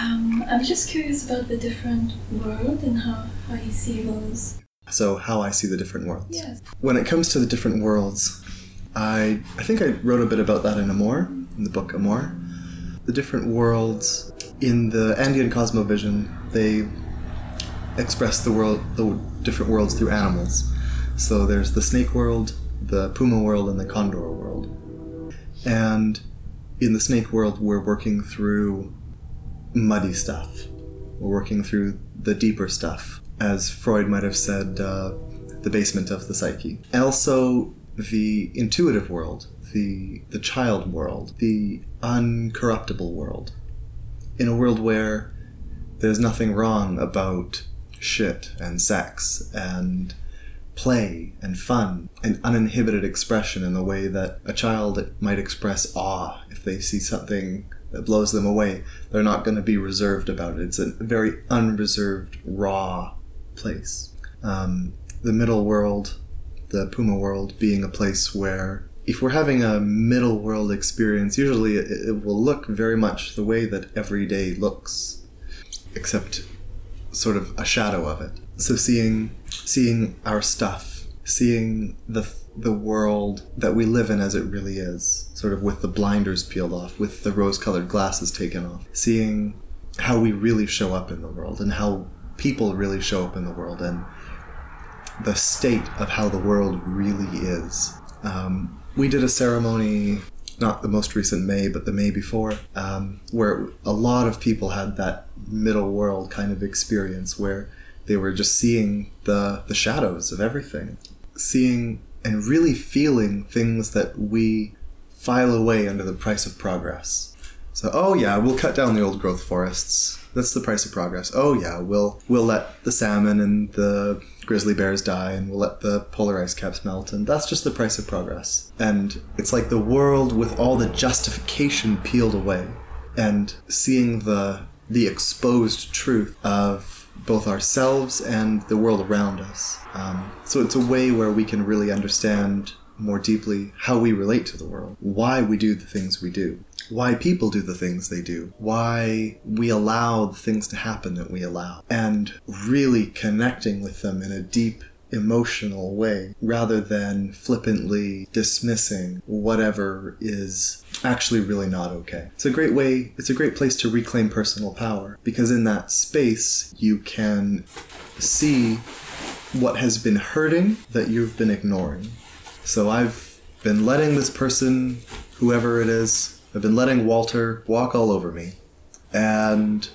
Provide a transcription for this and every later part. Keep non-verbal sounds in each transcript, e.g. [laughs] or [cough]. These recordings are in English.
Um, I'm just curious about the different world and how, how you see those. So, how I see the different worlds. Yes. When it comes to the different worlds, I I think I wrote a bit about that in Amor, in the book Amor. The different worlds in the Andean cosmovision, they express the world, the different worlds through animals. So there's the snake world, the puma world, and the condor world. And in the snake world, we're working through muddy stuff. We're working through the deeper stuff, as Freud might have said, uh, the basement of the psyche. And also the intuitive world, the the child world, the uncorruptible world. In a world where there's nothing wrong about shit and sex and play and fun and uninhibited expression in the way that a child might express awe if they see something that blows them away. They're not going to be reserved about it. It's a very unreserved, raw place. Um, the middle world, the Puma world, being a place where if we're having a middle world experience, usually it, it will look very much the way that every day looks, except sort of a shadow of it. So seeing seeing our stuff, seeing the the world that we live in as it really is, sort of with the blinders peeled off, with the rose-colored glasses taken off, seeing how we really show up in the world and how people really show up in the world and the state of how the world really is. Um, we did a ceremony, not the most recent May, but the May before, um, where a lot of people had that middle world kind of experience where they were just seeing the the shadows of everything, seeing and really feeling things that we file away under the price of progress. So, oh yeah, we'll cut down the old growth forests. That's the price of progress. Oh yeah, we'll we'll let the salmon and the grizzly bears die, and we'll let the polar ice caps melt, and that's just the price of progress. And it's like the world with all the justification peeled away, and seeing the the exposed truth of both ourselves and the world around us. Um, so it's a way where we can really understand more deeply how we relate to the world, why we do the things we do, why people do the things they do, why we allow the things to happen that we allow, and really connecting with them in a deep emotional way rather than flippantly dismissing whatever is actually really not okay. It's a great way, it's a great place to reclaim personal power because in that space you can see what has been hurting that you've been ignoring. So I've been letting this person, whoever it is, I've been letting Walter walk all over me. And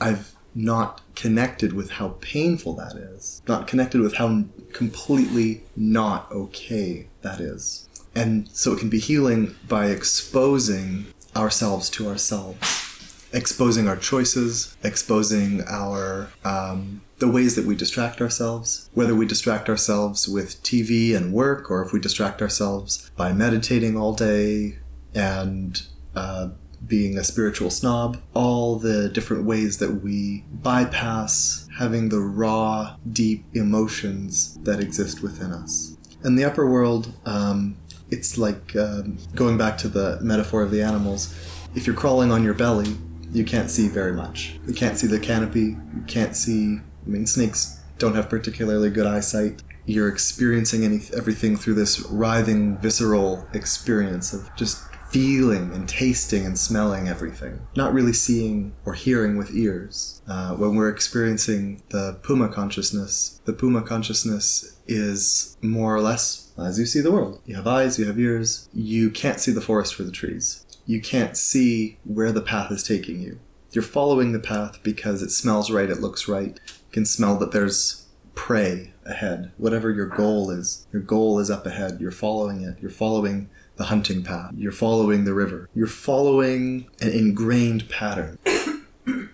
I've not connected with how painful that is, not connected with how completely not okay that is. And so it can be healing by exposing ourselves to ourselves, exposing our choices, exposing our um, the ways that we distract ourselves, whether we distract ourselves with TV and work, or if we distract ourselves by meditating all day and uh, being a spiritual snob, all the different ways that we bypass having the raw, deep emotions that exist within us. In the upper world, um, it's like um, going back to the metaphor of the animals. If you're crawling on your belly, you can't see very much. You can't see the canopy. You can't see. I mean, snakes don't have particularly good eyesight. You're experiencing any, everything through this writhing, visceral experience of just feeling and tasting and smelling everything, not really seeing or hearing with ears. Uh, when we're experiencing the Puma consciousness, the Puma consciousness is more or less as you see the world. You have eyes, you have ears, you can't see the forest for the trees. You can't see where the path is taking you. You're following the path because it smells right, it looks right. You can smell that there's prey ahead. Whatever your goal is, your goal is up ahead. You're following it. You're following the hunting path. You're following the river. You're following an ingrained pattern.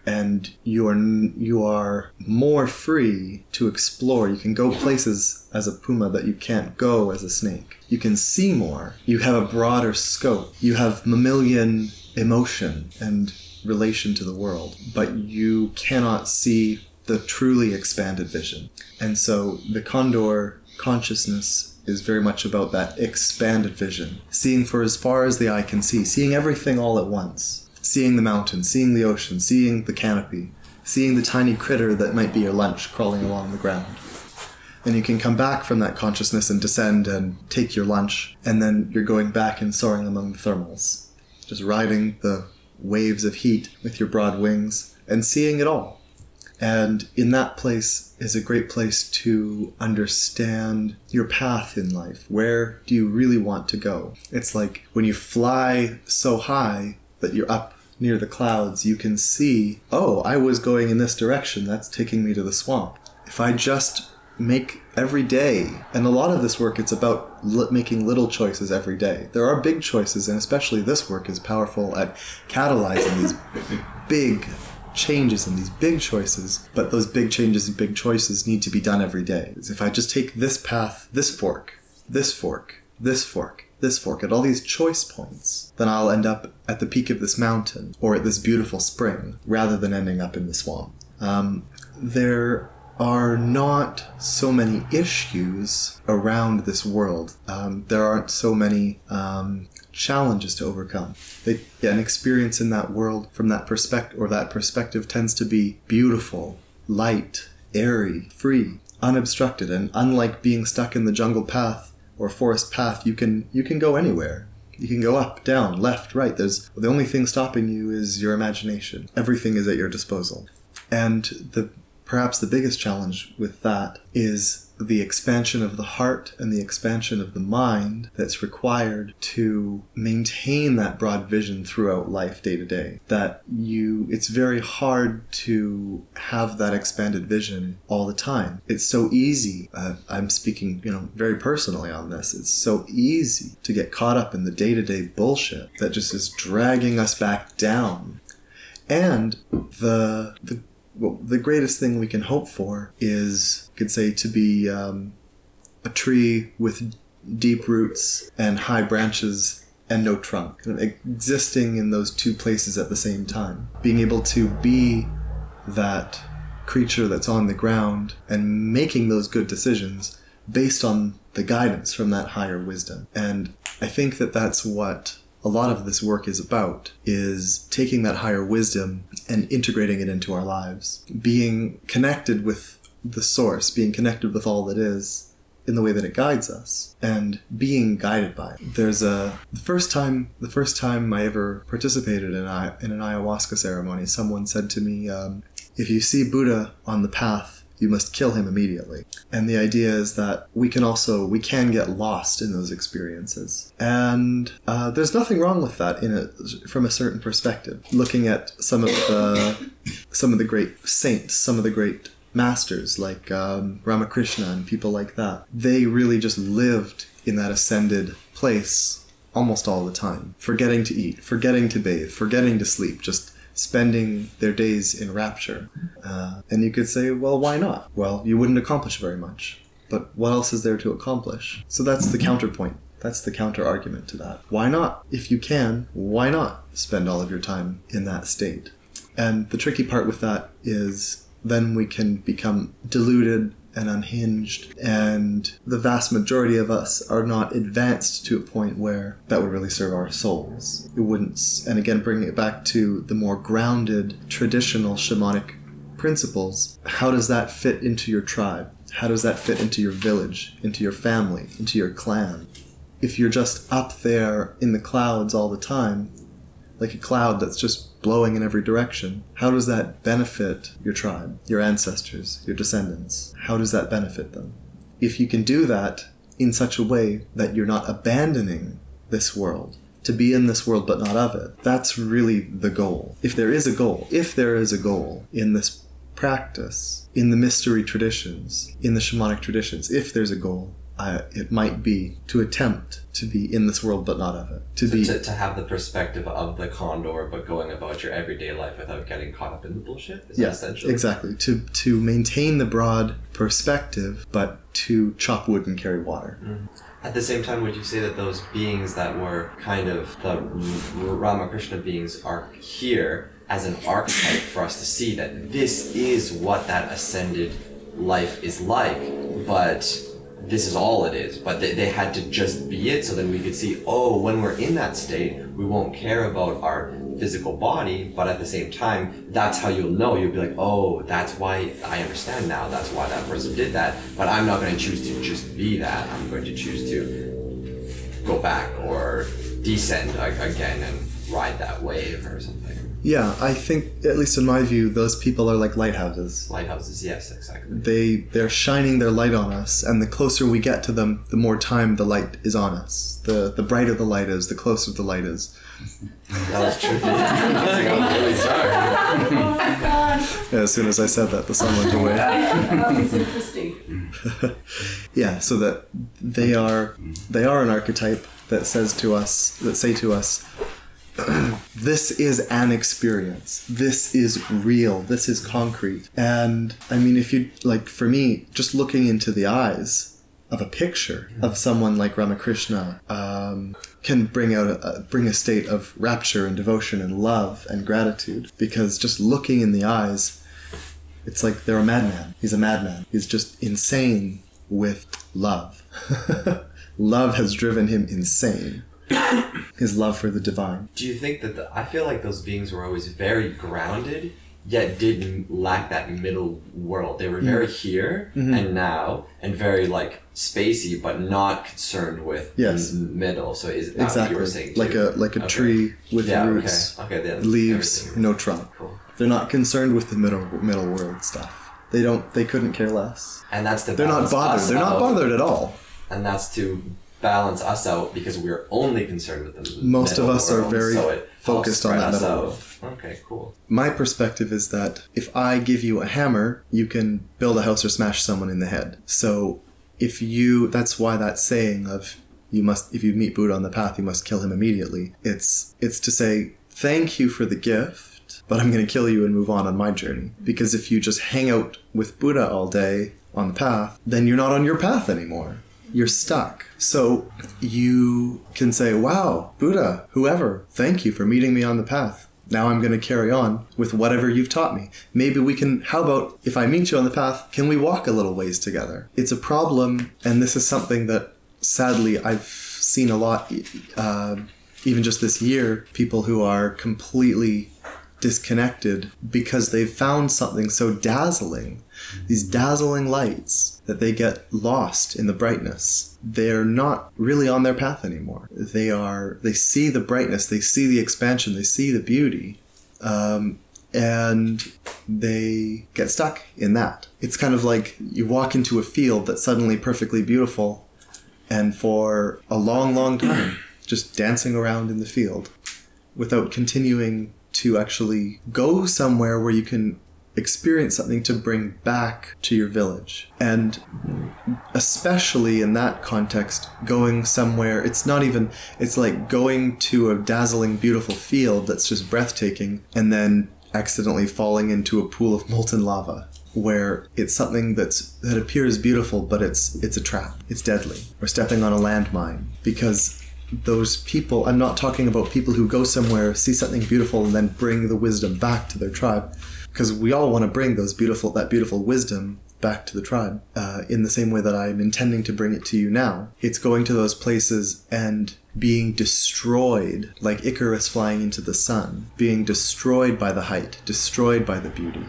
And you are you are more free to explore. You can go places as a puma that you can't go as a snake. You can see more. You have a broader scope. You have mammalian emotion and relation to the world, but you cannot see the truly expanded vision. And so the condor consciousness is very much about that expanded vision, seeing for as far as the eye can see, seeing everything all at once, seeing the mountain, seeing the ocean, seeing the canopy, seeing the tiny critter that might be your lunch crawling along the ground. And you can come back from that consciousness and descend and take your lunch, and then you're going back and soaring among the thermals, just riding the waves of heat with your broad wings and seeing it all. And in that place is a great place to understand your path in life. Where do you really want to go? It's like when you fly so high that you're up near the clouds, you can see, oh, I was going in this direction. That's taking me to the swamp. If I just make every day, and a lot of this work, it's about li- making little choices every day. There are big choices, and especially this work is powerful at catalyzing these [laughs] big changes and these big choices. But those big changes and big choices need to be done every day. If I just take this path, this fork, this fork, this fork, this fork at all these choice points, then I'll end up at the peak of this mountain or at this beautiful spring rather than ending up in the swamp. Um, there are not so many issues around this world. Um, there aren't so many um, challenges to overcome. They, yeah, an experience in that world from that perspective or that perspective tends to be beautiful, light, airy, free, unobstructed, and unlike being stuck in the jungle path or forest path, you can you can go anywhere. You can go up, down, left, right. There's the only thing stopping you is your imagination. Everything is at your disposal. And the perhaps the biggest challenge with that is the expansion of the heart and the expansion of the mind that's required to maintain that broad vision throughout life day to day. That you it's very hard to have that expanded vision all the time. It's so easy uh, i'm speaking you know very personally on this it's so easy to get caught up in the day-to-day bullshit that just is dragging us back down. And the the well, the greatest thing we can hope for is, could say, to be um, a tree with deep roots and high branches and no trunk, existing in those two places at the same time, being able to be that creature that's on the ground and making those good decisions based on the guidance from that higher wisdom. And I think that that's what a lot of this work is about is taking that higher wisdom and integrating it into our lives. Being connected with the source being connected with all that is in the way that it guides us and being guided by it. There's a the first time the first time i ever participated in, in an ayahuasca ceremony someone said to me um, if you see buddha on the path you must kill him immediately. And the idea is that we can also we can get lost in those experiences, and uh, there's nothing wrong with that in it from a certain perspective. Looking at some of the some of the great saints, some of the great masters like um, Ramakrishna and people like that, they really just lived in that ascended place almost all the time, forgetting to eat, forgetting to bathe, forgetting to sleep, just spending their days in rapture. Uh, and you could say, well, why not? Well, you wouldn't accomplish very much. But what else is there to accomplish? So that's the counterpoint. That's the counter argument to that. Why not? If you can, why not spend all of your time in that state? And the tricky part with that is then we can become deluded and unhinged, and the vast majority of us are not advanced to a point where that would really serve our souls. It wouldn't, and again, bringing it back to the more grounded, traditional shamanic principles, how does that fit into your tribe? How does that fit into your village, into your family, into your clan? If you're just up there in the clouds all the time, like a cloud that's just blowing in every direction, how does that benefit your tribe, your ancestors, your descendants? How does that benefit them? If you can do that in such a way that you're not abandoning this world, to be in this world but not of it, that's really the goal. If there is a goal, if there is a goal in this practice, in the mystery traditions, in the shamanic traditions, if there's a goal, uh, it might be to attempt to be in this world but not of it. To So be to, to have the perspective of the condor, but going about your everyday life without getting caught up in the bullshit. Is yeah, essentially? exactly. To to maintain the broad perspective, but to chop wood and carry water. At the same time, would you say that those beings that were kind of the Ramakrishna beings are here as an archetype for us to see that this is what that ascended life is like, but this is all it is, but they, they had to just be it so then we could see, oh, when we're in that state, we won't care about our physical body, but at the same time, that's how you'll know. You'll be like, oh, that's why I understand now. That's why that person did that. But I'm not going to choose to just be that. I'm going to choose to go back or descend again and ride that wave or something. Yeah, I think, at least in my view, those people are like lighthouses. Lighthouses, yes, exactly. They they're shining their light on us, and the closer we get to them, the more time the light is on us. The the brighter the light is, the closer the light is. [laughs] That was trippy. I'm really sorry. oh my god. As soon as I said that, the sun went away. [laughs] Oh, it's interesting. [laughs] yeah, so that they are they are an archetype that says to us that say to us [clears throat] this is an experience. This is real. This is concrete. And I mean if you like for me just looking into the eyes of a picture of someone like Ramakrishna um, can bring out a, bring a state of rapture and devotion and love and gratitude because just looking in the eyes it's like they're a madman. He's a madman. He's just insane with love. [laughs] love has driven him insane. [coughs] [coughs] His love for the divine. Do you think that the, I feel like those beings were always very grounded, yet didn't lack that middle world? They were very here Mhm. and now, and very like spacey, but not concerned with Yes. m- middle. So is that what you were saying? Like a like a Okay. tree with yeah, roots, Okay. Okay. Leaves, no trunk. Cool. They're not concerned with the middle middle world stuff. They don't. They couldn't care less. And that's to They're not bothered. They're not bothered at all. And that's to balance us out because we're only concerned with the Most of us are very so focused on that middle world. Okay. Cool. My perspective is that if I give you a hammer, you can build a house or smash someone in the head. So if you, that's why that saying of you must, if you meet Buddha on the path, you must kill him immediately. It's it's to say thank you for the gift, but I'm going to kill you and move on on my journey. Because if you just hang out with Buddha all day on the path, then you're not on your path anymore. You're stuck. So you can say, Wow, Buddha, whoever, thank you for meeting me on the path. Now I'm going to carry on with whatever you've taught me. Maybe we can, how about if I meet you on the path, can we walk a little ways together? It's a problem, and this is something that sadly I've seen a lot, uh, even just this year, people who are completely disconnected because they've found something so dazzling, these dazzling lights, that they get lost in the brightness. They're not really on their path anymore. They are, they see the brightness, they see the expansion, they see the beauty, um, and they get stuck in that. It's kind of like you walk into a field that's suddenly perfectly beautiful, and for a long, long time, just dancing around in the field without continuing to actually go somewhere where you can experience something to bring back to your village. And especially in that context, going somewhere, it's not even, it's like going to a dazzling, beautiful field that's just breathtaking and then accidentally falling into a pool of [laughs] molten lava where it's something that's that appears beautiful but it's it's a trap. It's deadly. Or stepping on a landmine. Because those people i'm not talking about people who go somewhere see something beautiful and then bring the wisdom back to their tribe. Because we all want to bring those beautiful that beautiful wisdom back to the tribe uh, in the same way that i'm intending to bring it to you now. It's going to those places and being destroyed like icarus flying into the sun being destroyed by the height destroyed by the beauty.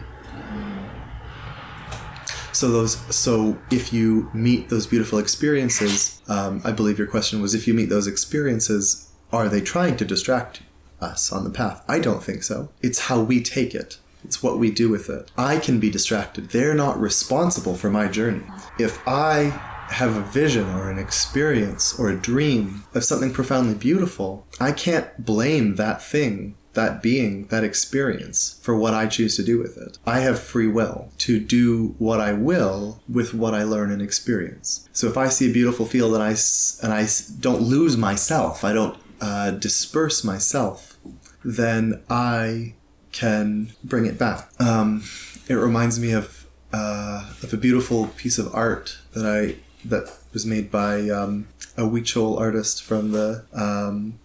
So those so if you meet those beautiful experiences um, i believe your question was if you meet those experiences are they trying to distract us on the path? I don't think so. It's how we take it. It's what we do with it. I can be distracted. They're not responsible for my journey. If i have a vision or an experience or a dream of something profoundly beautiful i can't blame that thing that being, that experience, for what I choose to do with it. I have free will to do what I will with what I learn and experience. So if I see a beautiful field and I, and I don't lose myself, I don't uh, disperse myself, then I can bring it back. Um, it reminds me of uh, of a beautiful piece of art that I that was made by um, a Huichol artist from the um,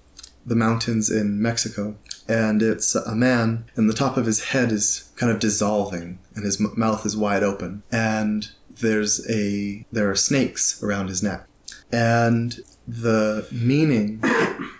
the mountains in Mexico. And it's a man, and the top of his head is kind of dissolving, and his mouth is wide open. And there's a there are snakes around his neck, and the meaning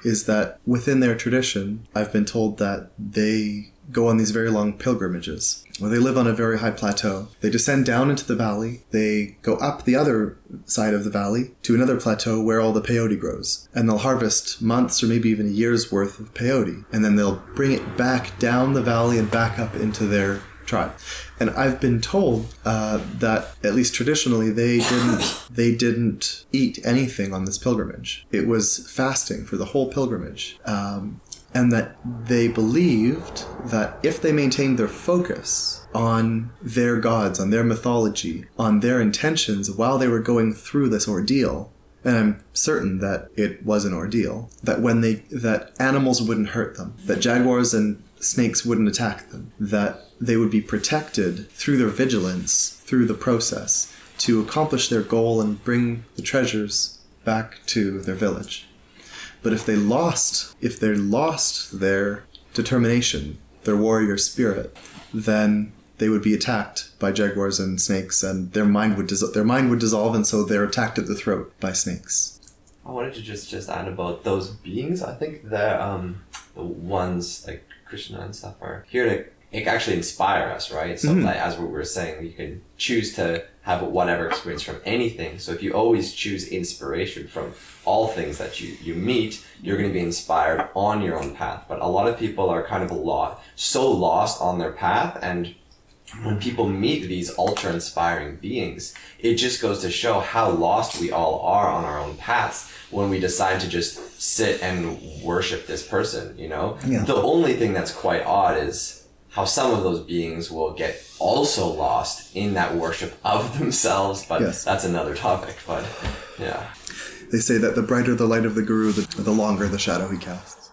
is that within their tradition, I've been told that they go on these very long pilgrimages where they live on a very high plateau. They descend down into the valley, they go up the other side of the valley to another plateau where all the peyote grows. And they'll harvest months or maybe even a year's worth of peyote. And then they'll bring it back down the valley and back up into their tribe. And I've been told uh, that at least traditionally they didn't [laughs] they didn't eat anything on this pilgrimage. It was fasting for the whole pilgrimage. Um, and that they believed that if they maintained their focus on their gods, on their mythology, on their intentions while they were going through this ordeal, and I'm certain that it was an ordeal, that when they that animals wouldn't hurt them, that jaguars and snakes wouldn't attack them, that they would be protected through their vigilance, through the process, to accomplish their goal and bring the treasures back to their village. But if they lost, if they lost their determination, their warrior spirit, then they would be attacked by jaguars and snakes, and their mind would dis- their mind would dissolve, and so they're attacked at the throat by snakes. I wanted to just just add about those beings. I think the um the ones like Krishna and stuff are here to like, actually inspire us, right? So like as we were saying, you can choose to have whatever experience from anything. So if you always choose inspiration from all things that you you meet, you're going to be inspired on your own path. But a lot of people are kind of lost, so lost on their path and when people meet these ultra inspiring beings, it just goes to show how lost we all are on our own paths when we decide to just sit and worship this person, you know? Yeah. The only thing that's quite odd is how some of those beings will get also lost in that worship of [laughs] themselves, but Yes. that's another topic. But yeah. They say that the brighter the light of the guru, the, the longer the shadow he casts.